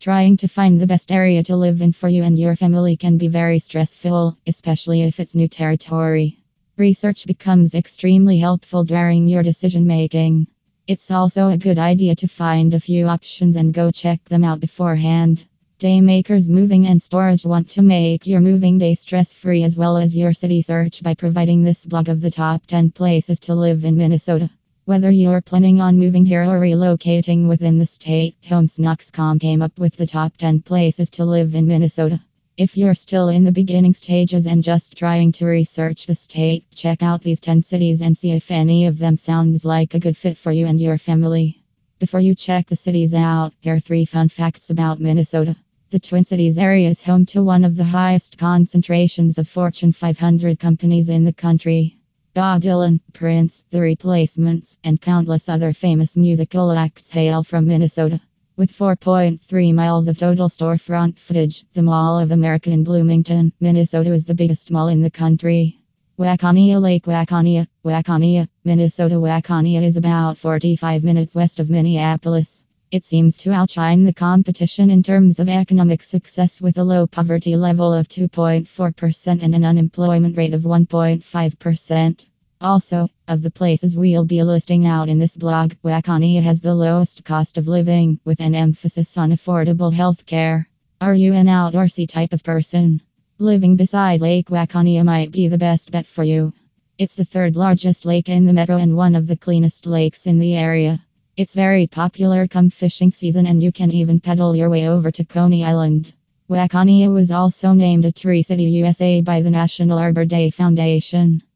Trying to find the best area to live in for you and your family can be very stressful, especially if it's new territory. Research becomes extremely helpful during your decision making. It's also a good idea to find a few options and go check them out beforehand. Daymakers Moving and Storage want to make your moving day stress free as well as your city search by providing this blog of the top 10 places to live in Minnesota. Whether you're planning on moving here or relocating within the state, Homesnacks.com came up with the top 10 places to live in Minnesota. If you're still in the beginning stages and just trying to research the state, check out these 10 cities and see if any of them sounds like a good fit for you and your family. Before you check the cities out, here are three fun facts about Minnesota. The Twin Cities area is home to one of the highest concentrations of Fortune 500 companies in the country. Bob Dylan, Prince, The Replacements, and countless other famous musical acts hail from Minnesota. With 4.3 miles of total storefront footage, the Mall of America in Bloomington, Minnesota is the biggest mall in the country. Waconia Lake Waconia, Waconia, Minnesota Waconia is about 45 minutes west of Minneapolis. It seems to outshine the competition in terms of economic success with a low poverty level of 2.4% and an unemployment rate of 1.5%. Also, of the places we'll be listing out in this blog, Waconia has the lowest cost of living, with an emphasis on affordable health care. Are you an outdoorsy type of person? Living beside Lake Waconia might be the best bet for you. It's the third largest lake in the metro and one of the cleanest lakes in the area. It's very popular come fishing season, and you can even pedal your way over to Coney Island. Waconia was also named a Tree City USA by the National Arbor Day Foundation.